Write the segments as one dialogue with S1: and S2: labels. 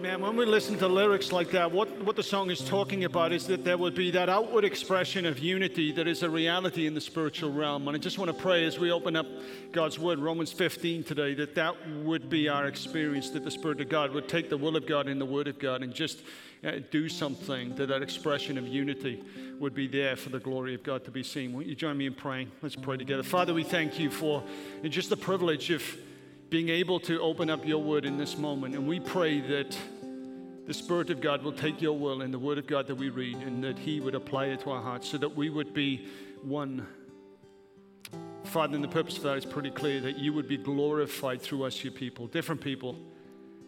S1: Man, when we listen to lyrics like that, what, what the song is talking about is that there would be that outward expression of unity that is a reality in the spiritual realm. And I just want to pray as we open up God's Word, Romans 15 today, that that would be our experience, that the Spirit of God would take the will of God and the Word of God and just uh, do something, that that expression of unity would be there for the glory of God to be seen. Won't you join me in praying? Let's pray together. Father, we thank you for just the privilege of being able to open up your word in this moment. And we pray that the Spirit of God will take your will and the word of God that we read and that He would apply it to our hearts so that we would be one. Father, and the purpose of that is pretty clear that you would be glorified through us, your people, different people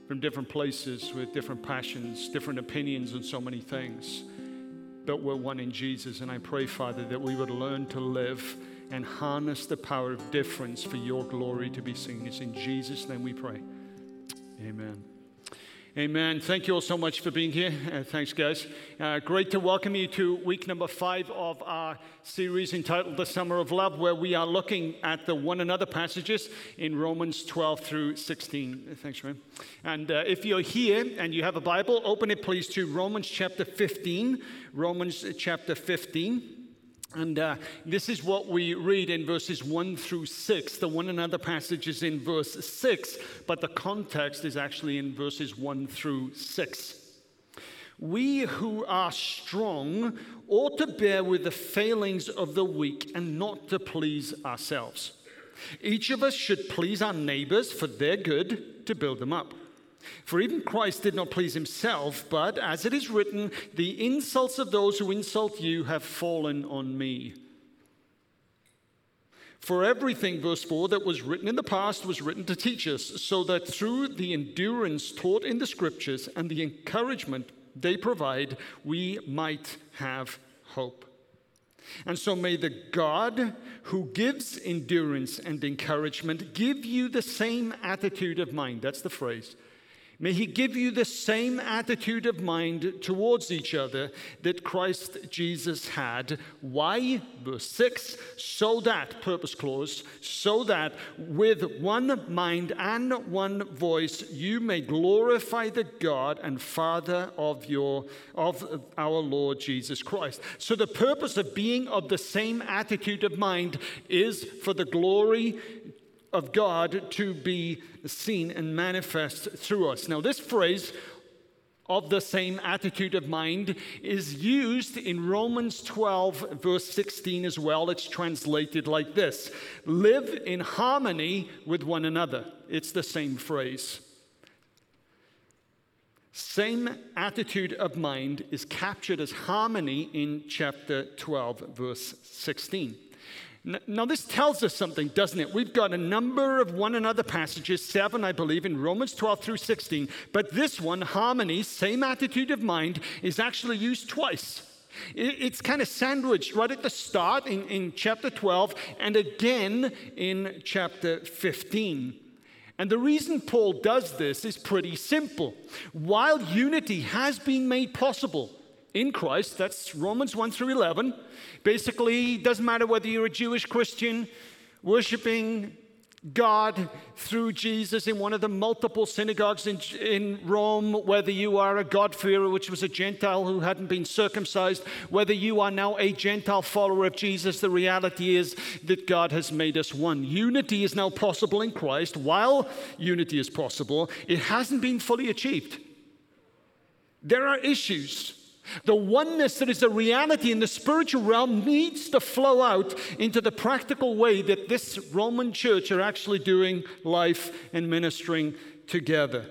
S1: from different places with different passions, different opinions and so many things. But we're one in Jesus. And I pray, Father, that we would learn to live and harness the power of difference for your glory to be seen. It's in Jesus' name we pray. Amen. Amen. Thank you all so much for being here. Uh, thanks, guys. Uh, great to welcome you to week number five of our series entitled The Summer of Love, where we are looking at the one another passages in Romans 12 through 16. Thanks, man. And uh, if you're here and you have a Bible, open it please to Romans chapter 15. Romans chapter 15. And uh, this is what we read in verses 1 through 6. The one another passage is in verse 6, but the context is actually in verses 1 through 6. We who are strong ought to bear with the failings of the weak and not to please ourselves. Each of us should please our neighbors for their good to build them up. For even Christ did not please himself, but as it is written, the insults of those who insult you have fallen on me. For everything, verse 4, that was written in the past was written to teach us, so that through the endurance taught in the scriptures and the encouragement they provide, we might have hope. And so may the God who gives endurance and encouragement give you the same attitude of mind. That's the phrase May He give you the same attitude of mind towards each other that Christ Jesus had. Why? Verse 6 so that, purpose clause, so that with one mind and one voice you may glorify the God and Father of, your, of our Lord Jesus Christ. So, the purpose of being of the same attitude of mind is for the glory of God to be seen and manifest through us. Now, this phrase, of the same attitude of mind is used in Romans 12, verse 16 as well. It's translated like this Live in harmony with one another. It's the same phrase. Same attitude of mind is captured as harmony in chapter 12, verse 16. Now, this tells us something, doesn't it? We've got a number of one another passages, seven, I believe, in Romans 12 through 16. But this one, harmony, same attitude of mind, is actually used twice. It's kind of sandwiched right at the start in, in chapter 12 and again in chapter 15. And the reason Paul does this is pretty simple. While unity has been made possible, in Christ. That's Romans 1 through 11. Basically, it doesn't matter whether you're a Jewish Christian worshiping God through Jesus in one of the multiple synagogues in, in Rome, whether you are a God-fearer, which was a Gentile who hadn't been circumcised, whether you are now a Gentile follower of Jesus, the reality is that God has made us one. Unity is now possible in Christ. While unity is possible, it hasn't been fully achieved. There are issues the oneness that is a reality in the spiritual realm needs to flow out into the practical way that this Roman church are actually doing life and ministering together.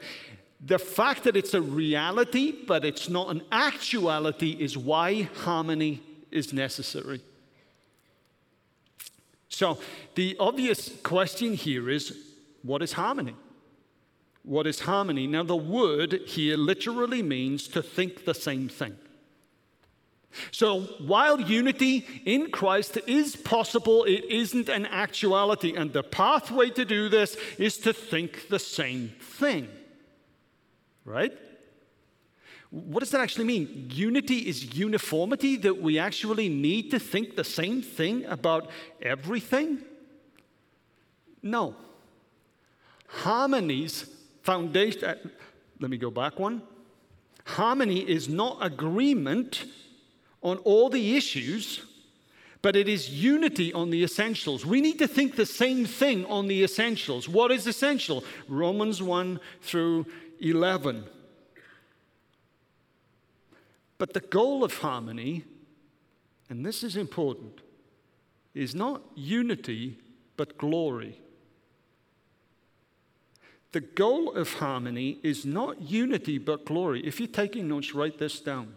S1: The fact that it's a reality, but it's not an actuality, is why harmony is necessary. So, the obvious question here is what is harmony? What is harmony? Now, the word here literally means to think the same thing. So while unity in Christ is possible, it isn't an actuality. And the pathway to do this is to think the same thing. Right? What does that actually mean? Unity is uniformity, that we actually need to think the same thing about everything? No. Harmony's foundation, uh, let me go back one. Harmony is not agreement on all the issues, but it is unity on the essentials. We need to think the same thing on the essentials. What is essential? Romans 1 through 11. But the goal of harmony, and this is important, is not unity, but glory. The goal of harmony is not unity, but glory. If you're taking notes, write this down.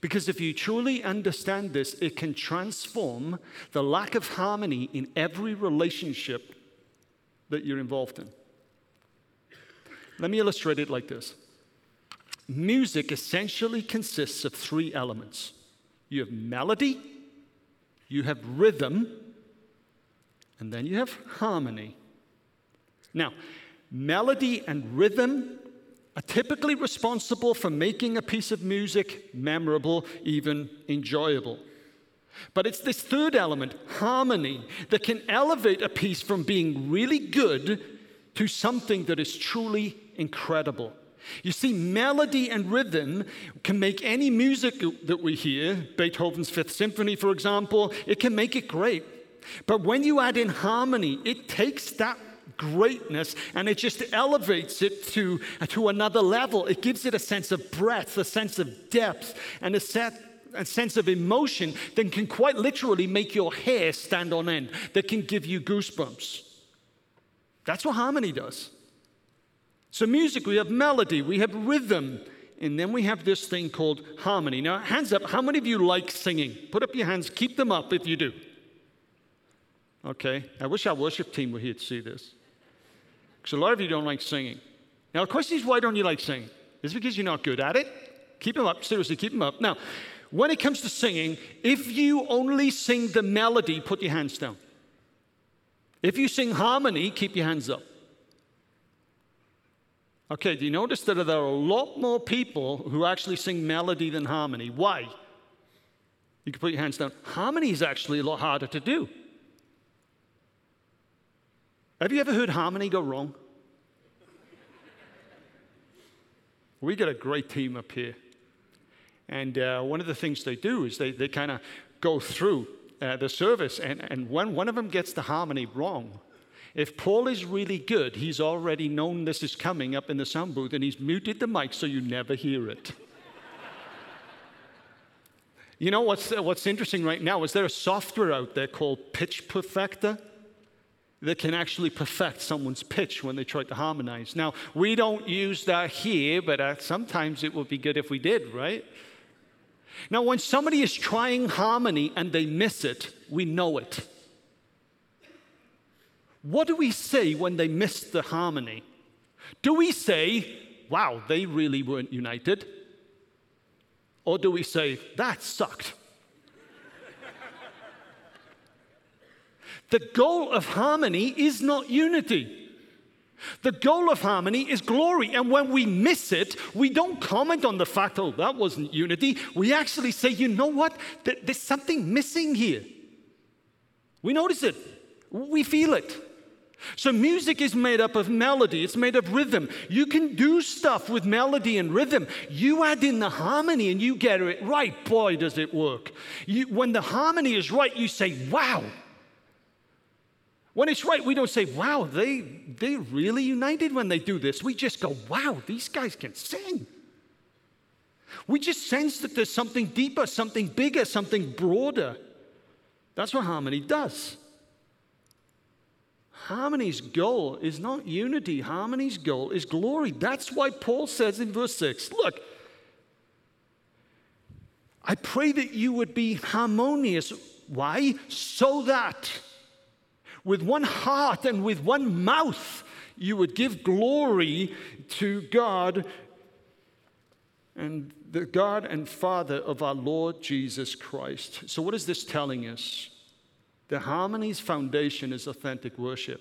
S1: Because if you truly understand this, it can transform the lack of harmony in every relationship that you're involved in. Let me illustrate it like this music essentially consists of three elements you have melody, you have rhythm, and then you have harmony. Now, melody and rhythm are typically responsible for making a piece of music memorable, even enjoyable. But it's this third element, harmony, that can elevate a piece from being really good to something that is truly incredible. You see, melody and rhythm can make any music that we hear, Beethoven's Fifth Symphony, for example, it can make it great. But when you add in harmony, it takes that greatness and it just elevates it to, to another level. It gives it a sense of breadth, a sense of depth, and a, set, a sense of emotion that can quite literally make your hair stand on end, that can give you goosebumps. That's what harmony does. So, music, we have melody, we have rhythm, and then we have this thing called harmony. Now, hands up, how many of you like singing? Put up your hands, keep them up if you do. Okay, I wish our worship team were here to see this. Because a lot of you don't like singing. Now, the question is, why don't you like singing? Is it because you're not good at it? Keep them up, seriously, keep them up. Now, when it comes to singing, if you only sing the melody, put your hands down. If you sing harmony, keep your hands up. Okay, do you notice that there are a lot more people who actually sing melody than harmony? Why? You can put your hands down. Harmony is actually a lot harder to do. Have you ever heard harmony go wrong? we got a great team up here. And uh, one of the things they do is they, they kind of go through uh, the service, and, and when one of them gets the harmony wrong, if Paul is really good, he's already known this is coming up in the sound booth and he's muted the mic so you never hear it. you know what's, what's interesting right now is there a software out there called Pitch Perfector? That can actually perfect someone's pitch when they try to harmonize. Now, we don't use that here, but uh, sometimes it would be good if we did, right? Now, when somebody is trying harmony and they miss it, we know it. What do we say when they miss the harmony? Do we say, wow, they really weren't united? Or do we say, that sucked? The goal of harmony is not unity. The goal of harmony is glory. And when we miss it, we don't comment on the fact, oh, that wasn't unity. We actually say, you know what? There's something missing here. We notice it, we feel it. So, music is made up of melody, it's made of rhythm. You can do stuff with melody and rhythm. You add in the harmony and you get it right. Boy, does it work. You, when the harmony is right, you say, wow. When it's right, we don't say, wow, they, they really united when they do this. We just go, wow, these guys can sing. We just sense that there's something deeper, something bigger, something broader. That's what harmony does. Harmony's goal is not unity, harmony's goal is glory. That's why Paul says in verse 6 look, I pray that you would be harmonious. Why? So that with one heart and with one mouth you would give glory to God and the God and Father of our Lord Jesus Christ. So, what is this telling us? The harmony's foundation is authentic worship.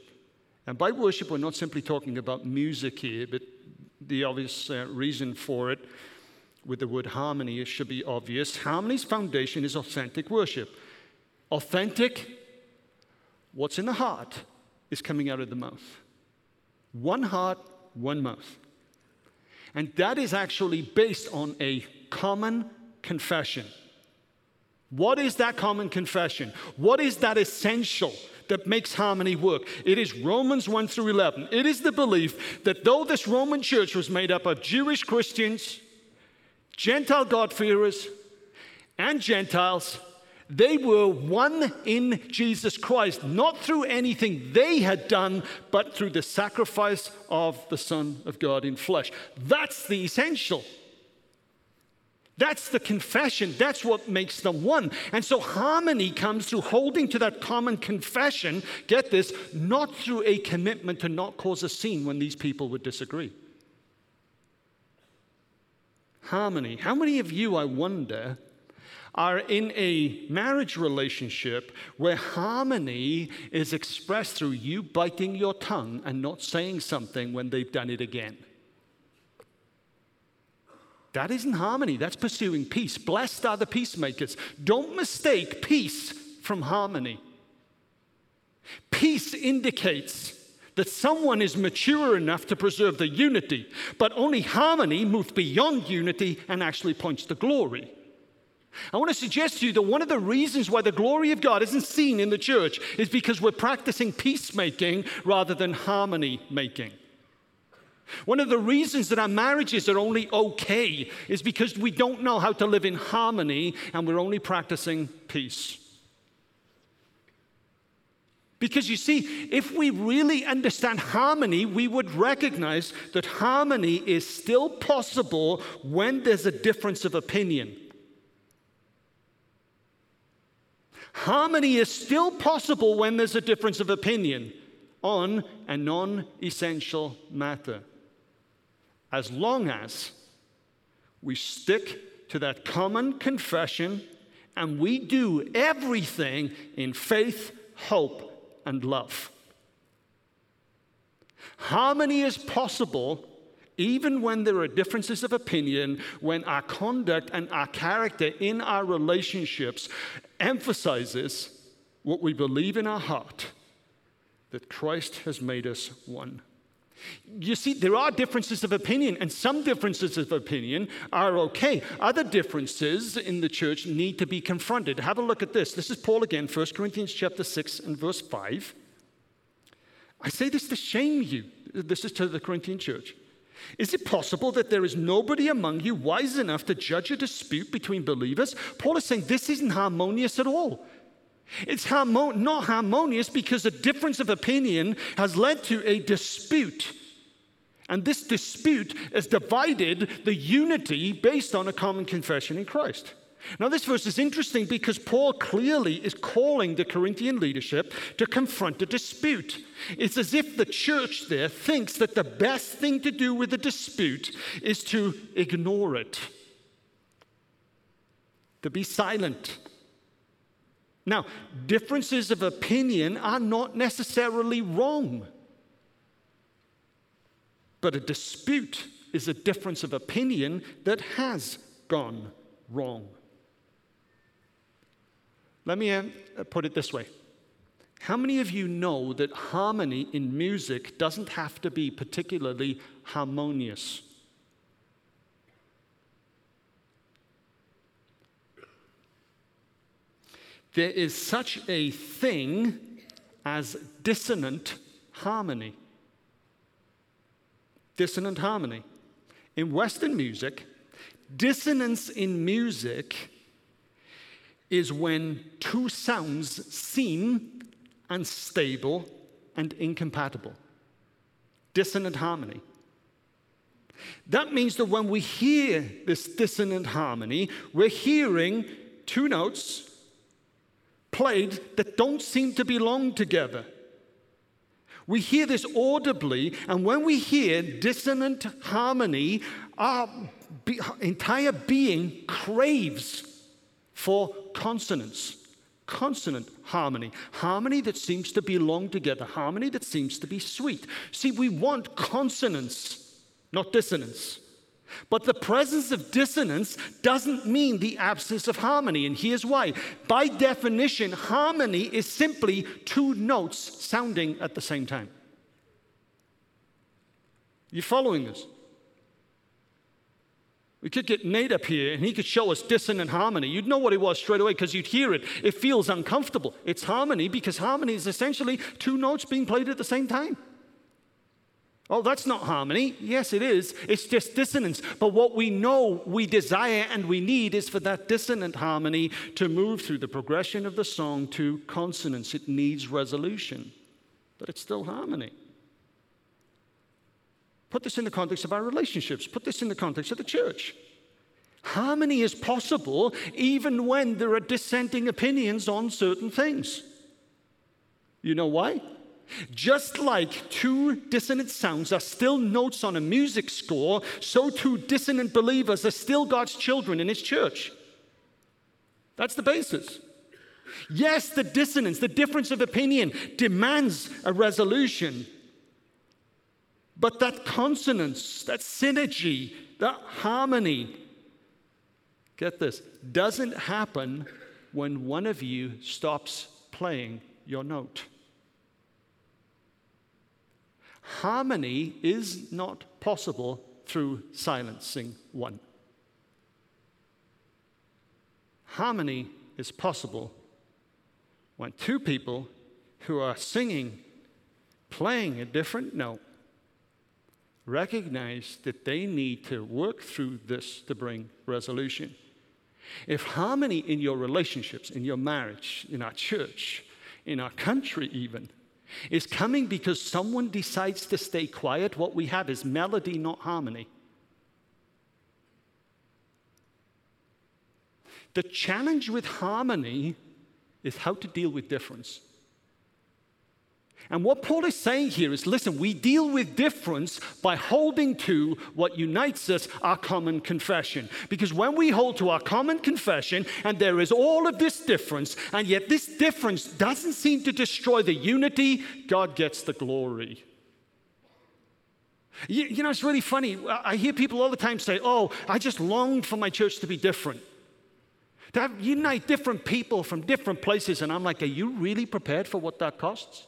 S1: And by worship, we're not simply talking about music here, but the obvious uh, reason for it with the word harmony it should be obvious. Harmony's foundation is authentic worship. Authentic, what's in the heart is coming out of the mouth. One heart, one mouth. And that is actually based on a common confession. What is that common confession? What is that essential that makes harmony work? It is Romans 1 through 11. It is the belief that though this Roman church was made up of Jewish Christians, Gentile God-fearers, and Gentiles, they were one in Jesus Christ, not through anything they had done, but through the sacrifice of the Son of God in flesh. That's the essential. That's the confession. That's what makes them one. And so harmony comes through holding to that common confession, get this, not through a commitment to not cause a scene when these people would disagree. Harmony. How many of you, I wonder, are in a marriage relationship where harmony is expressed through you biting your tongue and not saying something when they've done it again? That isn't harmony, that's pursuing peace. Blessed are the peacemakers. Don't mistake peace from harmony. Peace indicates that someone is mature enough to preserve the unity, but only harmony moves beyond unity and actually points to glory. I want to suggest to you that one of the reasons why the glory of God isn't seen in the church is because we're practicing peacemaking rather than harmony making. One of the reasons that our marriages are only okay is because we don't know how to live in harmony and we're only practicing peace. Because you see, if we really understand harmony, we would recognize that harmony is still possible when there's a difference of opinion. Harmony is still possible when there's a difference of opinion on a non essential matter as long as we stick to that common confession and we do everything in faith, hope, and love. Harmony is possible even when there are differences of opinion, when our conduct and our character in our relationships emphasizes what we believe in our heart that Christ has made us one. You see, there are differences of opinion, and some differences of opinion are okay. Other differences in the church need to be confronted. Have a look at this. This is Paul again, 1 Corinthians chapter 6 and verse 5. I say this to shame you. This is to the Corinthian church. Is it possible that there is nobody among you wise enough to judge a dispute between believers? Paul is saying this isn't harmonious at all. It's harmo- not harmonious because a difference of opinion has led to a dispute. And this dispute has divided the unity based on a common confession in Christ. Now, this verse is interesting because Paul clearly is calling the Corinthian leadership to confront a dispute. It's as if the church there thinks that the best thing to do with a dispute is to ignore it, to be silent now, differences of opinion are not necessarily wrong. But a dispute is a difference of opinion that has gone wrong. Let me uh, put it this way How many of you know that harmony in music doesn't have to be particularly harmonious? there is such a thing as dissonant harmony. Dissonant harmony. In Western music, dissonance in music is when two sounds seem unstable and incompatible. Dissonant harmony. That means that when we hear this dissonant harmony, we're hearing two notes played that don't seem to belong together. We hear this audibly, and when we hear dissonant harmony, our be- entire being craves for consonance, consonant harmony, harmony that seems to belong together, harmony that seems to be sweet. See, we want consonance, not dissonance. But the presence of dissonance doesn't mean the absence of harmony, and here's why. By definition, harmony is simply two notes sounding at the same time. You following this? We could get Nate up here and he could show us dissonant harmony. You'd know what it was straight away because you'd hear it. It feels uncomfortable. It's harmony because harmony is essentially two notes being played at the same time. Oh, that's not harmony. Yes, it is. It's just dissonance. But what we know we desire and we need is for that dissonant harmony to move through the progression of the song to consonance. It needs resolution, but it's still harmony. Put this in the context of our relationships, put this in the context of the church. Harmony is possible even when there are dissenting opinions on certain things. You know why? Just like two dissonant sounds are still notes on a music score, so two dissonant believers are still God's children in His church. That's the basis. Yes, the dissonance, the difference of opinion demands a resolution. But that consonance, that synergy, that harmony, get this, doesn't happen when one of you stops playing your note. Harmony is not possible through silencing one. Harmony is possible when two people who are singing, playing a different note, recognize that they need to work through this to bring resolution. If harmony in your relationships, in your marriage, in our church, in our country, even, is coming because someone decides to stay quiet. What we have is melody, not harmony. The challenge with harmony is how to deal with difference. And what Paul is saying here is listen, we deal with difference by holding to what unites us, our common confession. Because when we hold to our common confession, and there is all of this difference, and yet this difference doesn't seem to destroy the unity, God gets the glory. You, you know, it's really funny. I hear people all the time say, Oh, I just long for my church to be different. To have, unite different people from different places. And I'm like, Are you really prepared for what that costs?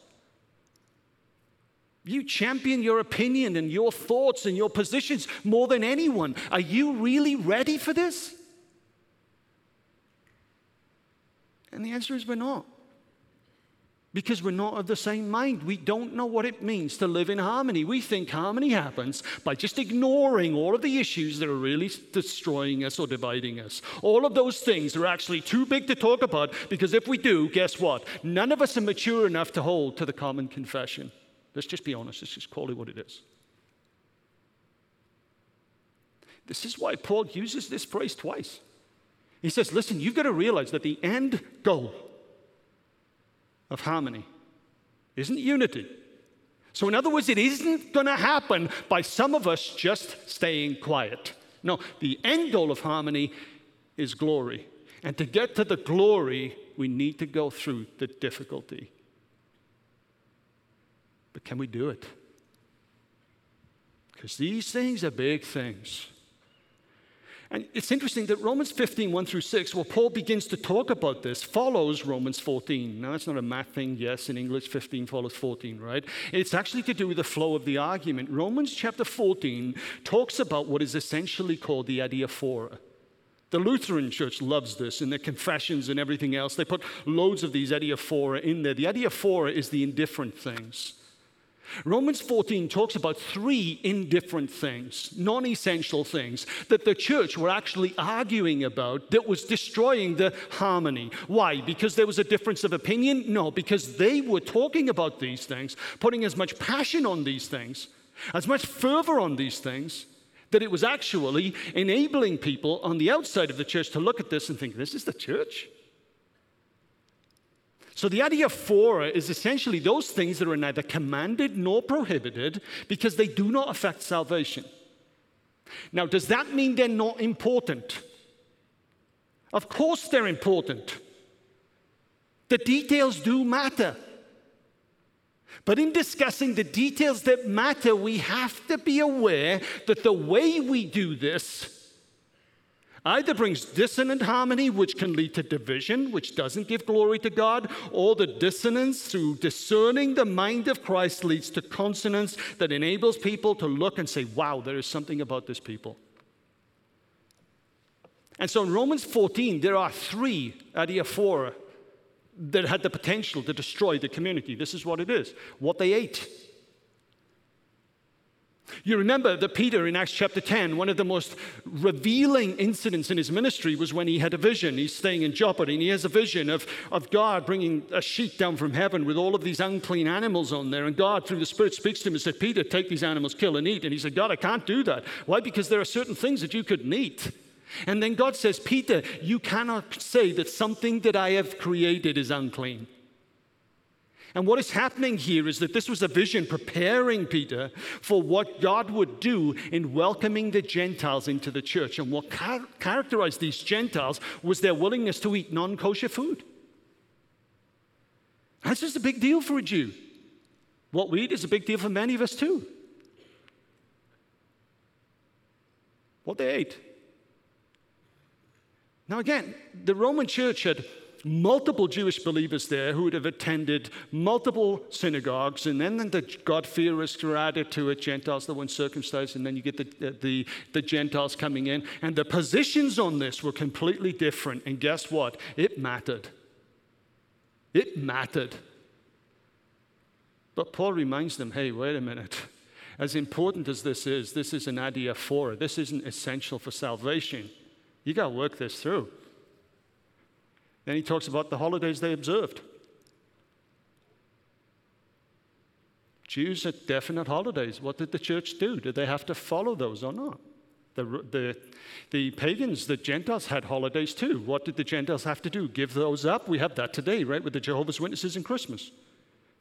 S1: You champion your opinion and your thoughts and your positions more than anyone. Are you really ready for this? And the answer is we're not. Because we're not of the same mind. We don't know what it means to live in harmony. We think harmony happens by just ignoring all of the issues that are really destroying us or dividing us. All of those things are actually too big to talk about because if we do, guess what? None of us are mature enough to hold to the common confession. Let's just be honest. Let's just call it what it is. This is why Paul uses this phrase twice. He says, listen, you've got to realize that the end goal of harmony isn't unity. So, in other words, it isn't going to happen by some of us just staying quiet. No, the end goal of harmony is glory. And to get to the glory, we need to go through the difficulty. Can we do it? Because these things are big things. And it's interesting that Romans 15, 1 through 6, where Paul begins to talk about this, follows Romans 14. Now, that's not a math thing. Yes, in English, 15 follows 14, right? It's actually to do with the flow of the argument. Romans chapter 14 talks about what is essentially called the adiaphora. The Lutheran church loves this in their confessions and everything else. They put loads of these adiaphora in there. The adiaphora is the indifferent things. Romans 14 talks about three indifferent things, non essential things, that the church were actually arguing about that was destroying the harmony. Why? Because there was a difference of opinion? No, because they were talking about these things, putting as much passion on these things, as much fervor on these things, that it was actually enabling people on the outside of the church to look at this and think, this is the church? So the adiaphora is essentially those things that are neither commanded nor prohibited because they do not affect salvation. Now, does that mean they're not important? Of course, they're important. The details do matter. But in discussing the details that matter, we have to be aware that the way we do this either brings dissonant harmony, which can lead to division, which doesn't give glory to God, or the dissonance through discerning the mind of Christ leads to consonance that enables people to look and say, wow, there is something about this people. And so in Romans 14, there are three adiaphora that had the potential to destroy the community. This is what it is what they ate. You remember that Peter in Acts chapter 10, one of the most revealing incidents in his ministry was when he had a vision. He's staying in Joppa and he has a vision of, of God bringing a sheet down from heaven with all of these unclean animals on there. And God, through the Spirit, speaks to him and said, Peter, take these animals, kill and eat. And he said, God, I can't do that. Why? Because there are certain things that you couldn't eat. And then God says, Peter, you cannot say that something that I have created is unclean. And what is happening here is that this was a vision preparing Peter for what God would do in welcoming the Gentiles into the church. And what char- characterized these Gentiles was their willingness to eat non kosher food. That's just a big deal for a Jew. What we eat is a big deal for many of us too. What they ate. Now, again, the Roman church had multiple Jewish believers there who would have attended multiple synagogues, and then the God-fearers were added to it, Gentiles that weren't circumcised, and then you get the, the, the Gentiles coming in. And the positions on this were completely different. And guess what? It mattered. It mattered. But Paul reminds them hey, wait a minute. As important as this is, this is an adiaphora. This isn't essential for salvation. You got to work this through. Then he talks about the holidays they observed. Jews had definite holidays. What did the church do? Did they have to follow those or not? The, the, the pagans, the Gentiles had holidays too. What did the Gentiles have to do? Give those up? We have that today, right, with the Jehovah's Witnesses and Christmas.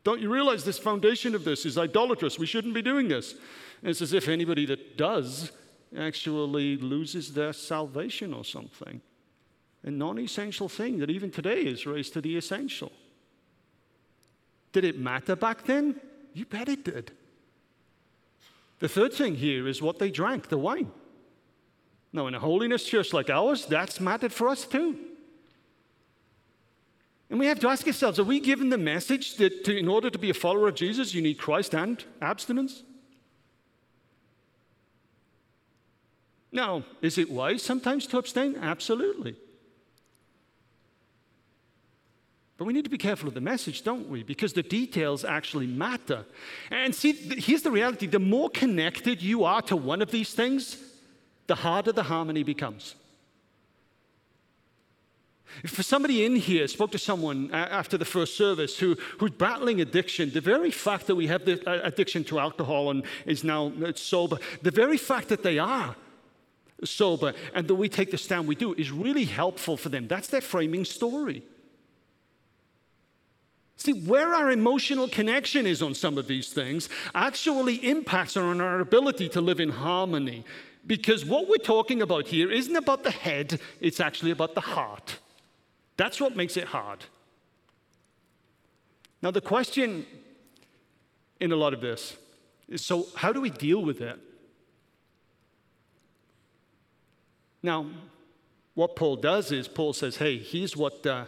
S1: Don't you realize this foundation of this is idolatrous? We shouldn't be doing this. And it's as if anybody that does actually loses their salvation or something a non essential thing that even today is raised to the essential. Did it matter back then? You bet it did. The third thing here is what they drank the wine. Now, in a holiness church like ours, that's mattered for us too. And we have to ask ourselves are we given the message that to, in order to be a follower of Jesus, you need Christ and abstinence? Now, is it wise sometimes to abstain? Absolutely. But we need to be careful of the message, don't we? Because the details actually matter. And see, here's the reality the more connected you are to one of these things, the harder the harmony becomes. If for somebody in here spoke to someone after the first service who, who's battling addiction, the very fact that we have the uh, addiction to alcohol and is now sober, the very fact that they are sober and that we take the stand we do is really helpful for them. That's their framing story. See, where our emotional connection is on some of these things actually impacts on our ability to live in harmony. Because what we're talking about here isn't about the head, it's actually about the heart. That's what makes it hard. Now, the question in a lot of this is so, how do we deal with it? Now, what Paul does is Paul says, hey, here's what. Uh,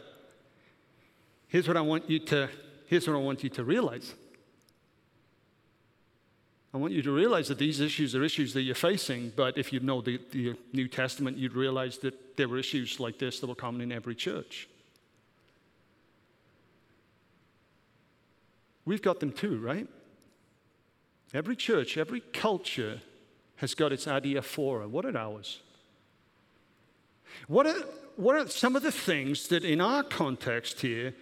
S1: Here's what I want you to, here's what I want you to realize. I want you to realize that these issues are issues that you're facing, but if you know the, the New Testament, you'd realize that there were issues like this that were common in every church. We've got them too, right? Every church, every culture has got its adiaphora. What are ours? What are, what are some of the things that in our context here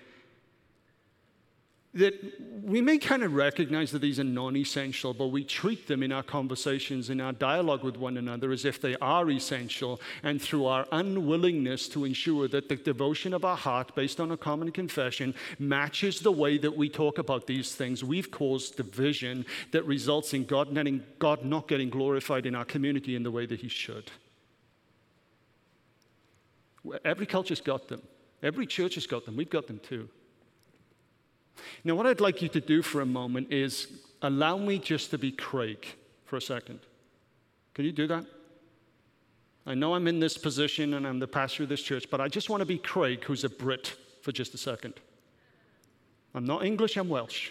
S1: that we may kind of recognize that these are non essential, but we treat them in our conversations, in our dialogue with one another, as if they are essential. And through our unwillingness to ensure that the devotion of our heart, based on a common confession, matches the way that we talk about these things, we've caused division that results in God, netting, God not getting glorified in our community in the way that He should. Every culture's got them, every church has got them, we've got them too. Now, what I'd like you to do for a moment is allow me just to be Craig for a second. Can you do that? I know I'm in this position and I'm the pastor of this church, but I just want to be Craig, who's a Brit, for just a second. I'm not English, I'm Welsh.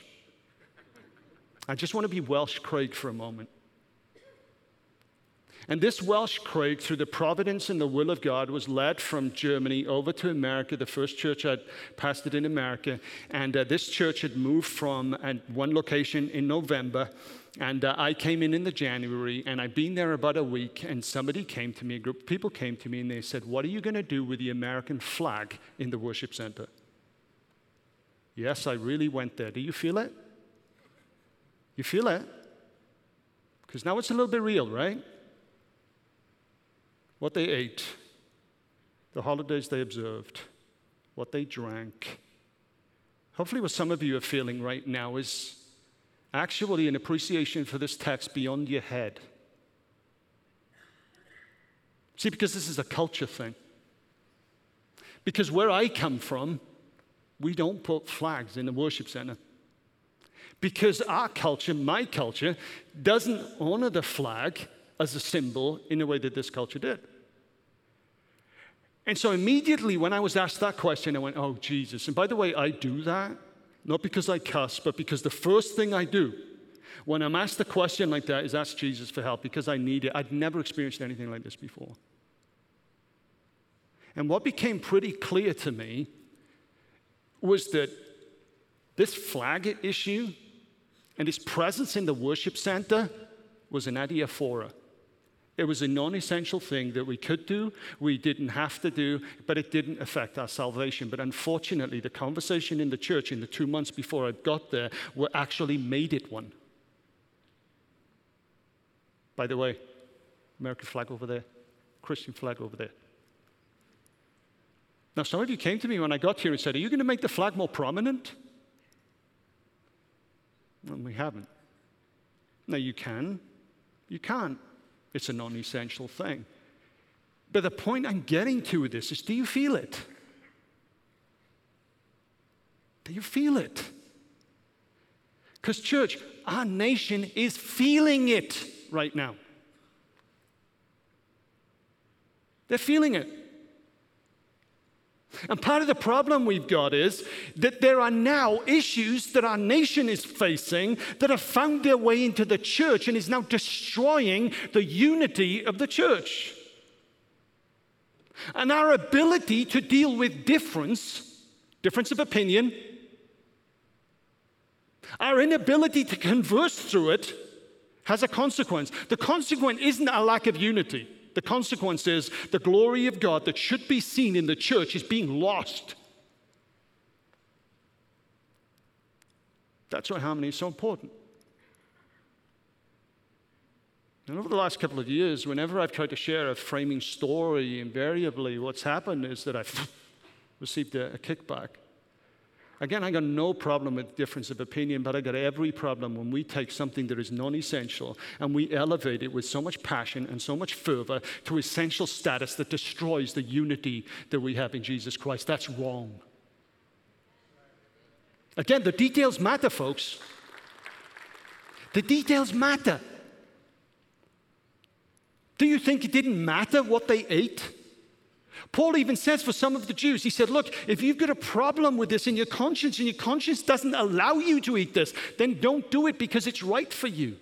S1: I just want to be Welsh Craig for a moment. And this Welsh Craig, through the providence and the will of God, was led from Germany over to America. The first church I'd pastored in America. And uh, this church had moved from uh, one location in November. And uh, I came in in the January, and I'd been there about a week. And somebody came to me, a group of people came to me, and they said, What are you going to do with the American flag in the worship center? Yes, I really went there. Do you feel it? You feel it? Because now it's a little bit real, right? What they ate, the holidays they observed, what they drank. Hopefully, what some of you are feeling right now is actually an appreciation for this text beyond your head. See, because this is a culture thing. Because where I come from, we don't put flags in the worship center. Because our culture, my culture, doesn't honor the flag as a symbol in the way that this culture did. And so immediately when I was asked that question, I went, Oh, Jesus. And by the way, I do that, not because I cuss, but because the first thing I do when I'm asked a question like that is ask Jesus for help because I need it. I'd never experienced anything like this before. And what became pretty clear to me was that this flag issue and its presence in the worship center was an adiaphora. It was a non essential thing that we could do, we didn't have to do, but it didn't affect our salvation. But unfortunately, the conversation in the church in the two months before I got there were actually made it one. By the way, American flag over there, Christian flag over there. Now, some of you came to me when I got here and said, Are you going to make the flag more prominent? Well, we haven't. Now, you can, you can't. It's a non essential thing. But the point I'm getting to with this is do you feel it? Do you feel it? Because, church, our nation is feeling it right now. They're feeling it. And part of the problem we've got is that there are now issues that our nation is facing that have found their way into the church and is now destroying the unity of the church. And our ability to deal with difference, difference of opinion, our inability to converse through it has a consequence. The consequence isn't a lack of unity. The consequence is the glory of God that should be seen in the church is being lost. That's why harmony is so important. And over the last couple of years, whenever I've tried to share a framing story, invariably what's happened is that I've received a, a kickback. Again, I got no problem with difference of opinion, but I got every problem when we take something that is non essential and we elevate it with so much passion and so much fervor to essential status that destroys the unity that we have in Jesus Christ. That's wrong. Again, the details matter, folks. The details matter. Do you think it didn't matter what they ate? Paul even says for some of the Jews, he said, Look, if you've got a problem with this in your conscience and your conscience doesn't allow you to eat this, then don't do it because it's right for you.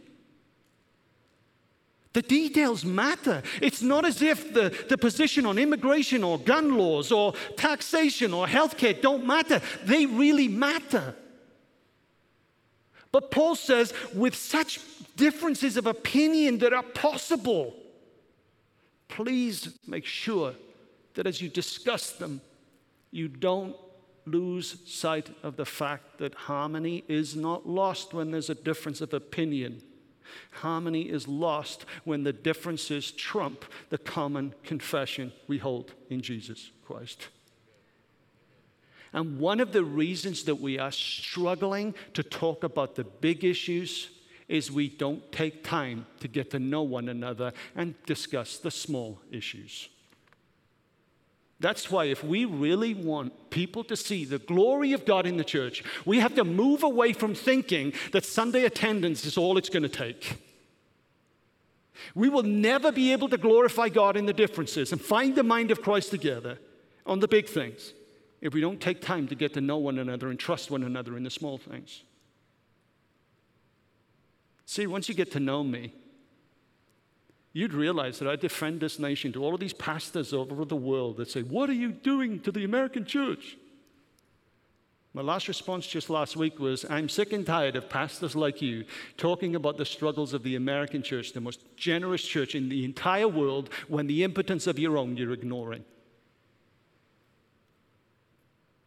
S1: The details matter. It's not as if the, the position on immigration or gun laws or taxation or healthcare don't matter. They really matter. But Paul says, with such differences of opinion that are possible, please make sure that as you discuss them, you don't lose sight of the fact that harmony is not lost when there's a difference of opinion. Harmony is lost when the differences trump the common confession we hold in Jesus Christ. And one of the reasons that we are struggling to talk about the big issues is we don't take time to get to know one another and discuss the small issues. That's why, if we really want people to see the glory of God in the church, we have to move away from thinking that Sunday attendance is all it's going to take. We will never be able to glorify God in the differences and find the mind of Christ together on the big things if we don't take time to get to know one another and trust one another in the small things. See, once you get to know me, you'd realize that I defend this nation to all of these pastors all over the world that say, What are you doing to the American church? My last response just last week was I'm sick and tired of pastors like you talking about the struggles of the American church, the most generous church in the entire world, when the impotence of your own you're ignoring.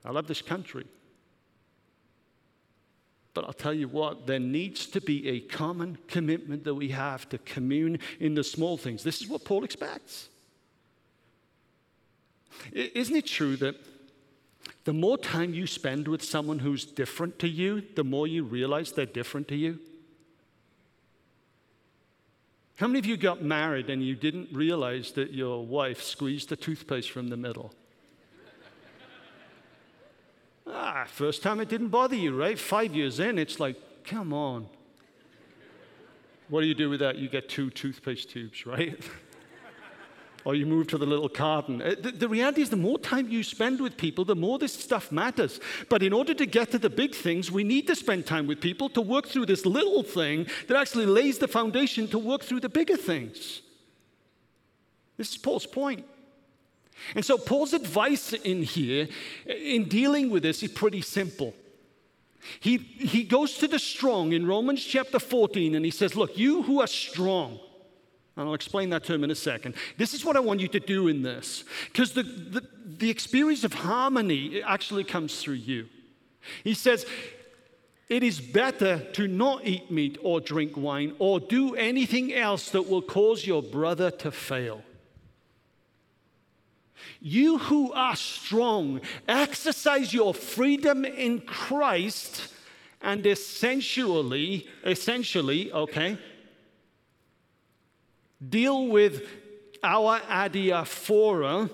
S1: I love this country. But I'll tell you what, there needs to be a common commitment that we have to commune in the small things. This is what Paul expects. Isn't it true that the more time you spend with someone who's different to you, the more you realize they're different to you? How many of you got married and you didn't realize that your wife squeezed the toothpaste from the middle? Ah, first time it didn't bother you, right? Five years in, it's like, come on. What do you do with that? You get two toothpaste tubes, right? or you move to the little carton. Uh, the, the, reality is, the more time you spend with people, the more this stuff matters. But in order to get to the big things, we need to spend time with people to work through this little thing that actually lays the foundation to work through the bigger things. This is Paul's point. And so, Paul's advice in here, in dealing with this, is pretty simple. He, he goes to the strong in Romans chapter 14 and he says, Look, you who are strong, and I'll explain that term in a second. This is what I want you to do in this, because the, the, the experience of harmony actually comes through you. He says, It is better to not eat meat or drink wine or do anything else that will cause your brother to fail. You who are strong, exercise your freedom in Christ and essentially, essentially, okay, deal with our adiaphora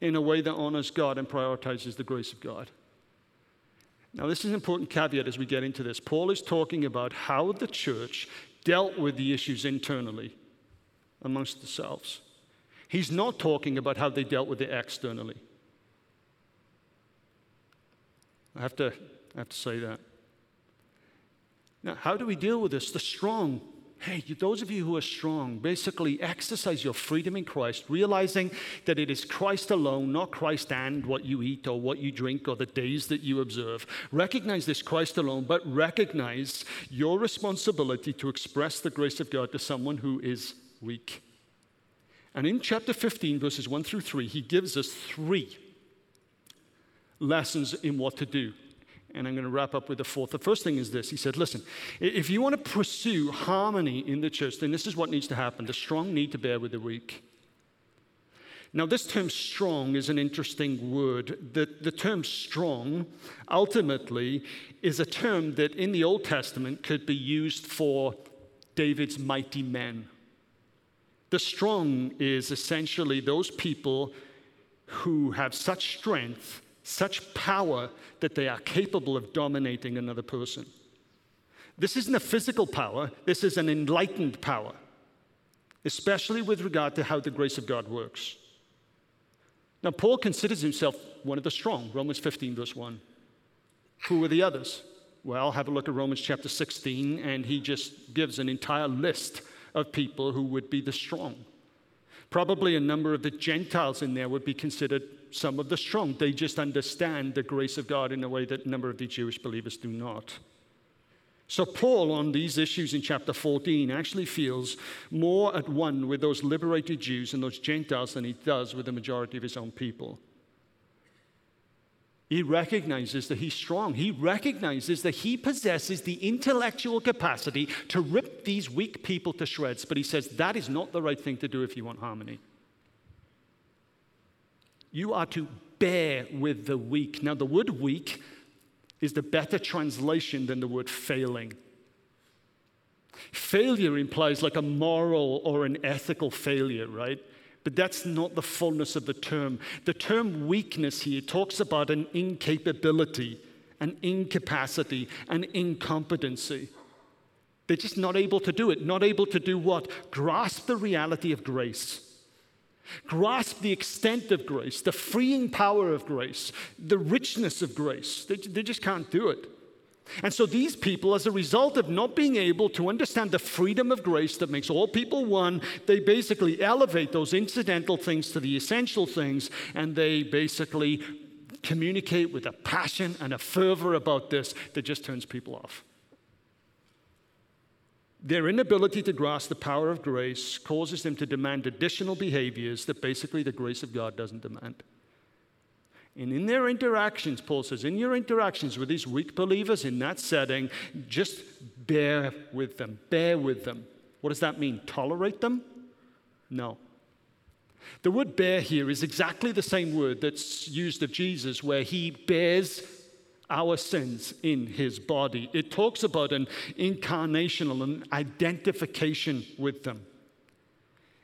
S1: in a way that honors God and prioritizes the grace of God. Now, this is an important caveat as we get into this. Paul is talking about how the church dealt with the issues internally amongst themselves. He's not talking about how they dealt with it externally. I have to, I have to say that. Now, how do we deal with this? The strong. Hey, those of you who are strong, basically exercise your freedom in Christ, realizing that it is Christ alone, not Christ and what you eat or what you drink or the days that you observe. Recognize this Christ alone, but recognize your responsibility to express the grace of God to someone who is weak. And in chapter 15, verses 1 through 3, he gives us three lessons in what to do. And I'm going to wrap up with the fourth. The first thing is this He said, Listen, if you want to pursue harmony in the church, then this is what needs to happen. The strong need to bear with the weak. Now, this term strong is an interesting word. The, the term strong ultimately is a term that in the Old Testament could be used for David's mighty men. The strong is essentially those people who have such strength, such power, that they are capable of dominating another person. This isn't a physical power, this is an enlightened power, especially with regard to how the grace of God works. Now, Paul considers himself one of the strong, Romans 15, verse 1. Who are the others? Well, have a look at Romans chapter 16, and he just gives an entire list of people who would be the strong. Probably a number of the Gentiles in there would be considered some of the strong. They just understand the grace of God in a way that a number of the Jewish believers do not. So, Paul, on these issues in chapter 14, actually feels more at one with those liberated Jews and those Gentiles than he does with the majority of his own people. He recognizes that he's strong. He recognizes that he possesses the intellectual capacity to rip these weak people to shreds. But he says that is not the right thing to do if you want harmony. You are to bear with the weak. Now, the word weak is the better translation than the word failing. Failure implies like a moral or an ethical failure, right? But that's not the fullness of the term. The term weakness here talks about an incapability, an incapacity, an incompetency. They're just not able to do it. Not able to do what? Grasp the reality of grace. Grasp the extent of grace, the freeing power of grace, the richness of grace. They, they just can't do it. And so these people, as a result of not being able to understand the freedom of grace that makes all people one, they basically elevate those incidental things to the essential things, and they basically communicate with a passion and a fervor about this that just turns people off. Their inability to grasp the power of grace causes them to demand additional behaviors that basically the grace of God doesn't demand. And in their interactions, Paul says, in your interactions with these weak believers in that setting, just bear with them. Bear with them. What does that mean? Tolerate them? No. The word bear here is exactly the same word that's used of Jesus, where he bears our sins in his body. It talks about an incarnational, an identification with them.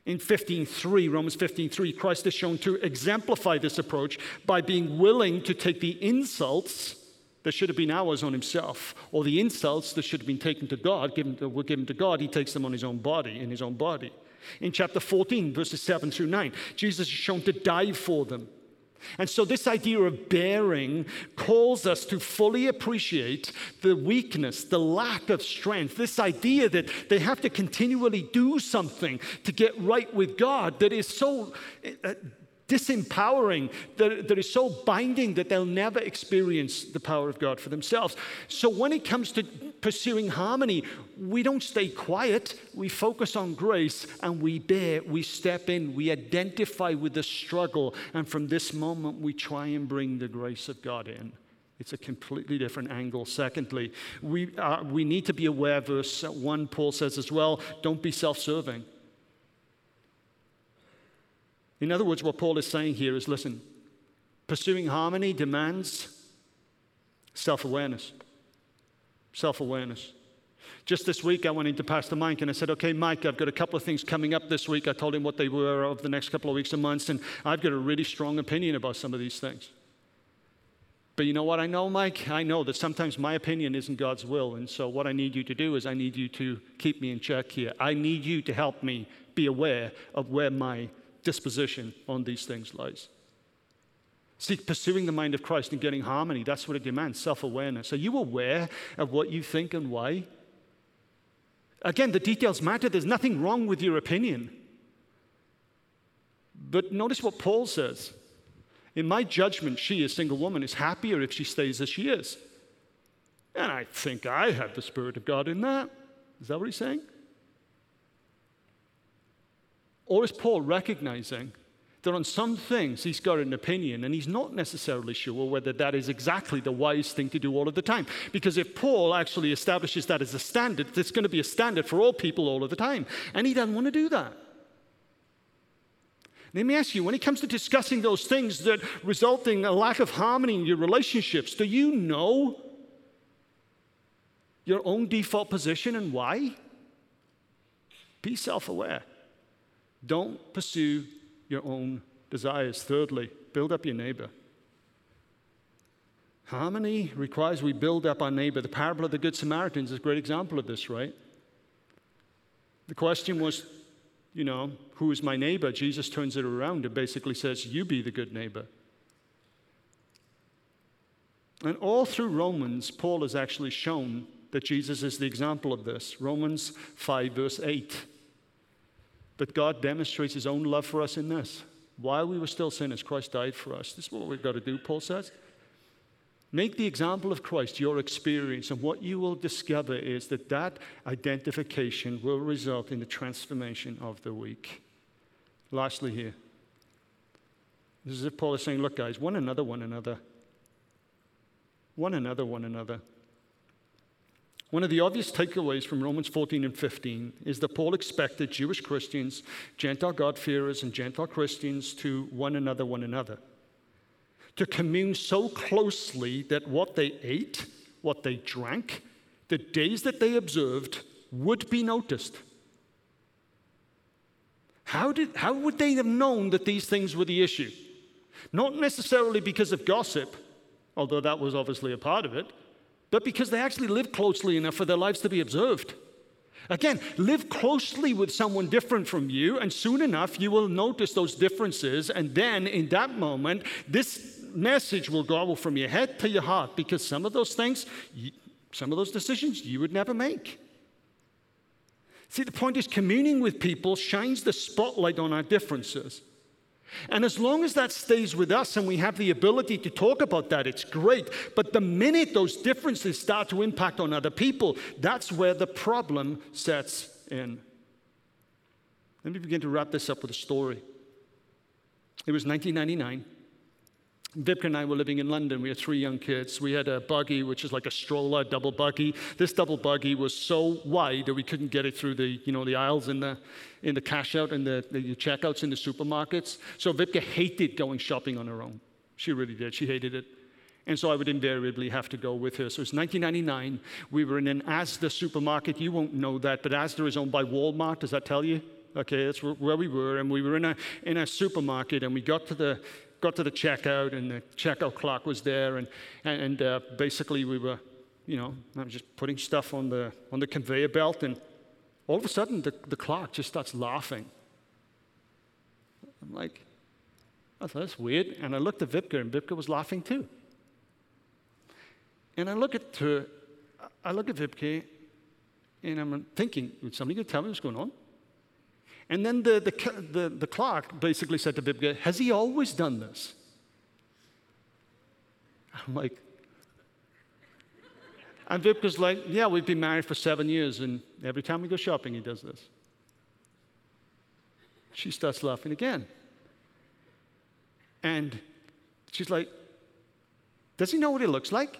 S1: In 15:3, Romans 15:3, Christ is shown to exemplify this approach by being willing to take the insults that should have been ours on himself, or the insults that should have been taken to God, given to, were given to God, he takes them on his own body, in his own body. In chapter 14, verses 7 through 9, Jesus is shown to die for them. And so, this idea of bearing calls us to fully appreciate the weakness, the lack of strength, this idea that they have to continually do something to get right with God that is so uh, disempowering, that, that is so binding that they'll never experience the power of God for themselves. So when it comes to pursuing harmony, we don't stay quiet. We focus on grace and we bear, we step in, we identify with the struggle, and from this moment, we try and bring the grace of God in. It's a completely different angle. Secondly, we, uh, we need to be aware, verse 1, Paul says as well, don't be self serving. In other words, what Paul is saying here is listen, pursuing harmony demands self awareness. Self awareness. Just this week, I went into Pastor Mike and I said, Okay, Mike, I've got a couple of things coming up this week. I told him what they were over the next couple of weeks and months, and I've got a really strong opinion about some of these things. But you know what I know, Mike? I know that sometimes my opinion isn't God's will. And so, what I need you to do is, I need you to keep me in check here. I need you to help me be aware of where my disposition on these things lies. See, pursuing the mind of Christ and getting harmony, that's what it demands self awareness. Are you aware of what you think and why? Again, the details matter. There's nothing wrong with your opinion. But notice what Paul says. In my judgment, she, a single woman, is happier if she stays as she is. And I think I have the Spirit of God in that. Is that what he's saying? Or is Paul recognizing that on some things he's got an opinion and he's not necessarily sure whether that is exactly the wise thing to do all of the time? Because if Paul actually establishes that as a standard, it's going to be a standard for all people all of the time. And he doesn't want to do that. Let me ask you, when it comes to discussing those things that result in a lack of harmony in your relationships, do you know your own default position and why? Be self aware. Don't pursue your own desires. Thirdly, build up your neighbor. Harmony requires we build up our neighbor. The parable of the Good Samaritans is a great example of this, right? The question was, you know, who is my neighbor? Jesus turns it around and basically says, You be the good neighbor. And all through Romans, Paul has actually shown that Jesus is the example of this. Romans 5, verse 8. But God demonstrates his own love for us in this. While we were still sinners, Christ died for us. This is what we've got to do, Paul says. Make the example of Christ your experience, and what you will discover is that that identification will result in the transformation of the weak. Lastly, here, this is if Paul is saying, Look, guys, one another, one another. One another, one another. One of the obvious takeaways from Romans 14 and 15 is that Paul expected Jewish Christians, Gentile God-fearers, and Gentile Christians to one another, one another, to commune so closely that what they ate, what they drank, the days that they observed would be noticed. How, did, how would they have known that these things were the issue? Not necessarily because of gossip, although that was obviously a part of it but because they actually live closely enough for their lives to be observed. Again, live closely with someone different from you, and soon enough you will notice those differences. And then in that moment, this message will go from your head to your heart because some of those things some of those decisions you would never make. See, the point is, communing with people shines the spotlight on our differences. And as long as that stays with us and we have the ability to talk about that, it's great. But the minute those differences start to impact on other people, that's where the problem sets in. Let me begin to wrap this up with a story. It was 1999. Vipka and I were living in London. We had three young kids. We had a buggy, which is like a stroller, double buggy. This double buggy was so wide that we couldn't get it through the, you know, the aisles in the, in the cash out and the, the checkouts in the supermarkets. So Vipka hated going shopping on her own. She really did. She hated it. And so I would invariably have to go with her. So it's 1999. We were in an Asda supermarket. You won't know that, but Asda is owned by Walmart. Does that tell you? Okay, that's where we were. And we were in a, in a supermarket, and we got to the got to the checkout, and the checkout clock was there, and, and uh, basically we were, you know, I was just putting stuff on the, on the conveyor belt, and all of a sudden the, the clock just starts laughing. I'm like, I thought that's weird. And I looked at Vipka, and Vipka was laughing too. And I look at her, I look at Vipka, and I'm thinking, would somebody going tell me what's going on? And then the, the, the, the clerk basically said to Vipka, Has he always done this? I'm like, and Vipka's like, Yeah, we've been married for seven years, and every time we go shopping, he does this. She starts laughing again. And she's like, Does he know what he looks like?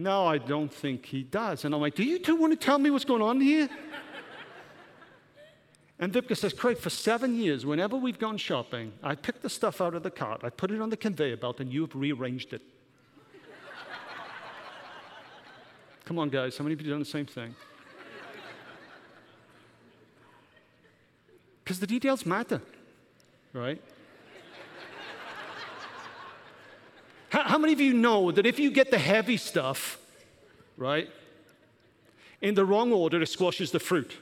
S1: No, I don't think he does. And I'm like, Do you two want to tell me what's going on here? And Vipka says, Craig, for seven years, whenever we've gone shopping, I pick the stuff out of the cart, I put it on the conveyor belt, and you've rearranged it. Come on, guys, how many of you done the same thing? Because the details matter, right? How, how many of you know that if you get the heavy stuff, right, in the wrong order, it squashes the fruit?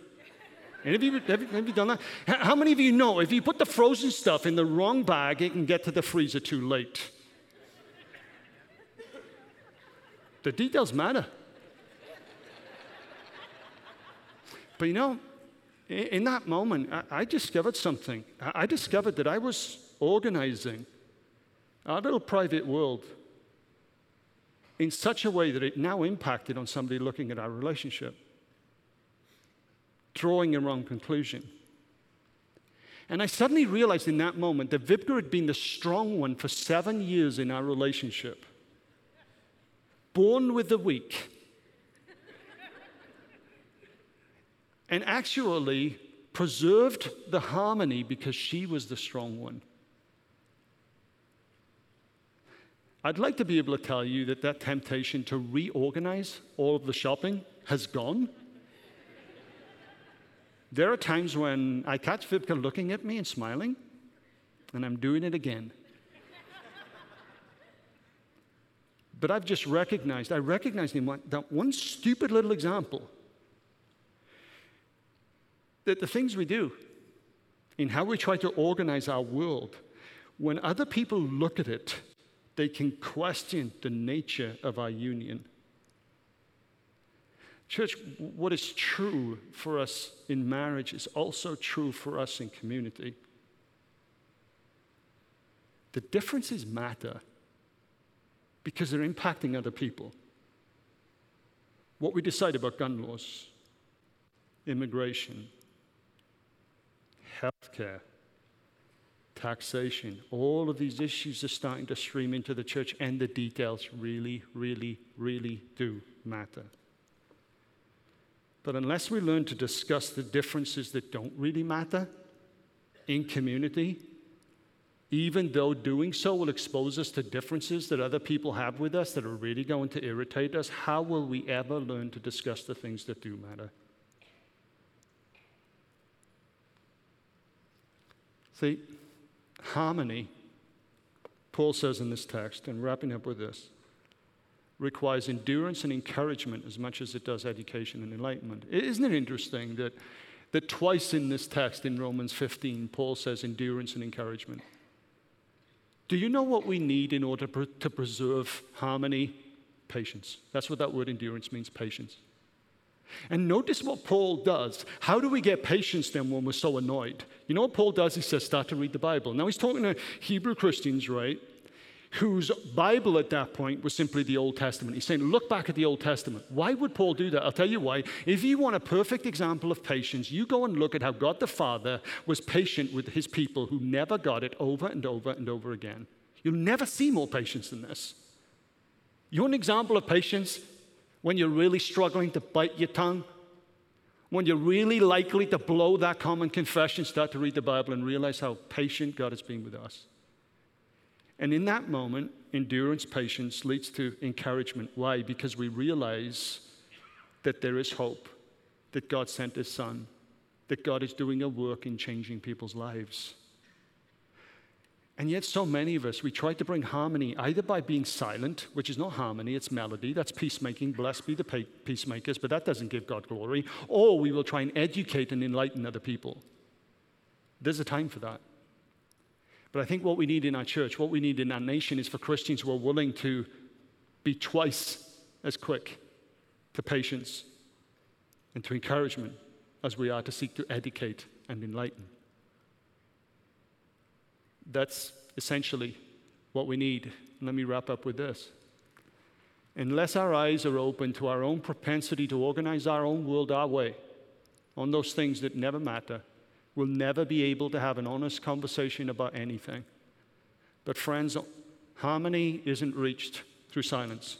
S1: Any of you, have, you, have you done that? How many of you know if you put the frozen stuff in the wrong bag, it can get to the freezer too late? The details matter. But you know, in that moment, I discovered something. I discovered that I was organizing our little private world in such a way that it now impacted on somebody looking at our relationship, drawing a wrong conclusion. And I suddenly realized in that moment that Vipka had been the strong one for seven years in our relationship, borne with the weak, and actually preserved the harmony because she was the strong one. I'd like to be able to tell you that that temptation to reorganize all of the shopping has gone. There are times when I catch Vipka looking at me and smiling, and I'm doing it again. but I've just recognized, I recognized in one, that one stupid little example that the things we do in how we try to organize our world, when other people look at it they can question the nature of our union. Church, what is true for us in marriage is also true for us in community. The differences matter because they're impacting other people. What we decide about gun laws, immigration, healthcare, taxation. All of these issues are starting to stream into the church, and the details really, really, really do matter. But unless we learn to discuss the differences that don't really matter in community, even though doing so will expose us to differences that other people have with us that are really going to irritate us, how will we ever learn to discuss the things that do matter? See, harmony, Paul says in this text, and wrapping up with this, requires endurance and encouragement as much as it does education and enlightenment. Isn't it interesting that, that twice in this text in Romans 15, Paul says endurance and encouragement? Do you know what we need in order to preserve harmony? Patience. That's what that word endurance means patience. And notice what Paul does. How do we get patience then when we're so annoyed? You know what Paul does? He says, start to read the Bible. Now he's talking to Hebrew Christians, right? Whose Bible at that point was simply the Old Testament. He's saying, look back at the Old Testament. Why would Paul do that? I'll tell you why. If you want a perfect example of patience, you go and look at how God the Father was patient with his people who never got it over and over and over again. You'll never see more patience than this. You want an example of patience? When you're really struggling to bite your tongue, when you're really likely to blow that common confession, start to read the Bible and realize how patient God has been with us. And in that moment, endurance, patience leads to encouragement. Why? Because we realize that there is hope, that God sent His Son, that God is doing a work in changing people's lives. And yet, so many of us, we try to bring harmony either by being silent, which is not harmony, it's melody, that's peacemaking, blessed be the peacemakers, but that doesn't give God glory, or we will try and educate and enlighten other people. There's a time for that. But I think what we need in our church, what we need in our nation, is for Christians who are willing to be twice as quick to patience and to encouragement as we are to seek to educate and enlighten. That's essentially what we need. Let me wrap up with this. Unless our eyes are open to our own propensity to organize our own world our way on those things that never matter, we'll never be able to have an honest conversation about anything. But, friends, harmony isn't reached through silence,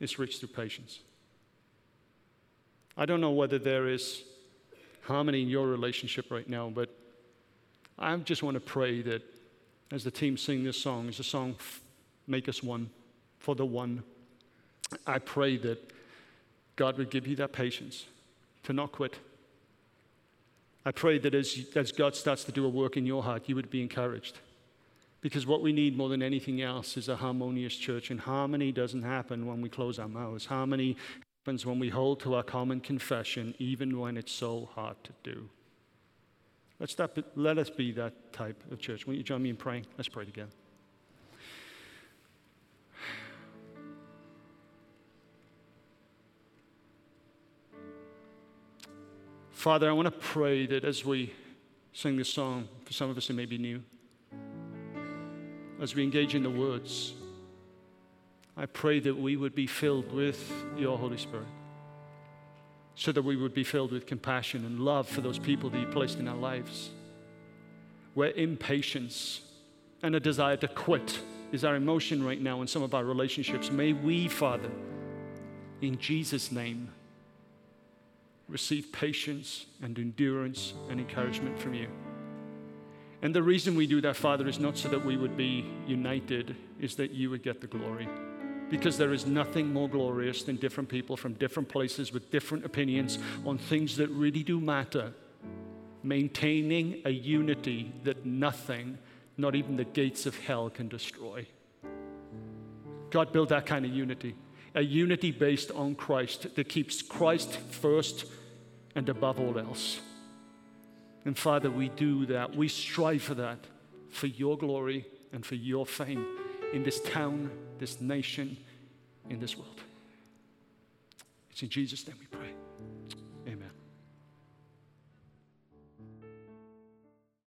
S1: it's reached through patience. I don't know whether there is harmony in your relationship right now, but I just want to pray that as the team sing this song, it's a song, Make Us One, for the one. I pray that God would give you that patience to not quit. I pray that as, as God starts to do a work in your heart, you would be encouraged. Because what we need more than anything else is a harmonious church, and harmony doesn't happen when we close our mouths. Harmony happens when we hold to our common confession, even when it's so hard to do. Let's stop, let us be that type of church. Won't you join me in praying? Let's pray together. Father, I want to pray that as we sing this song, for some of us it may be new, as we engage in the words, I pray that we would be filled with your Holy Spirit so that we would be filled with compassion and love for those people that you placed in our lives. Where impatience and a desire to quit is our emotion right now in some of our relationships, may we, Father, in Jesus' name, receive patience and endurance and encouragement from you. And the reason we do that, Father, is not so that we would be united, is that you would get the glory because there is nothing more glorious than different people from different places with different opinions on things that really do matter. Maintaining a unity that nothing, not even the gates of hell, can destroy. God built that kind of unity, a unity based on Christ that keeps Christ first and above all else. And Father, we do that. We strive for that, for your glory and for your fame in this town, this nation, in this world. It's in Jesus' name we pray.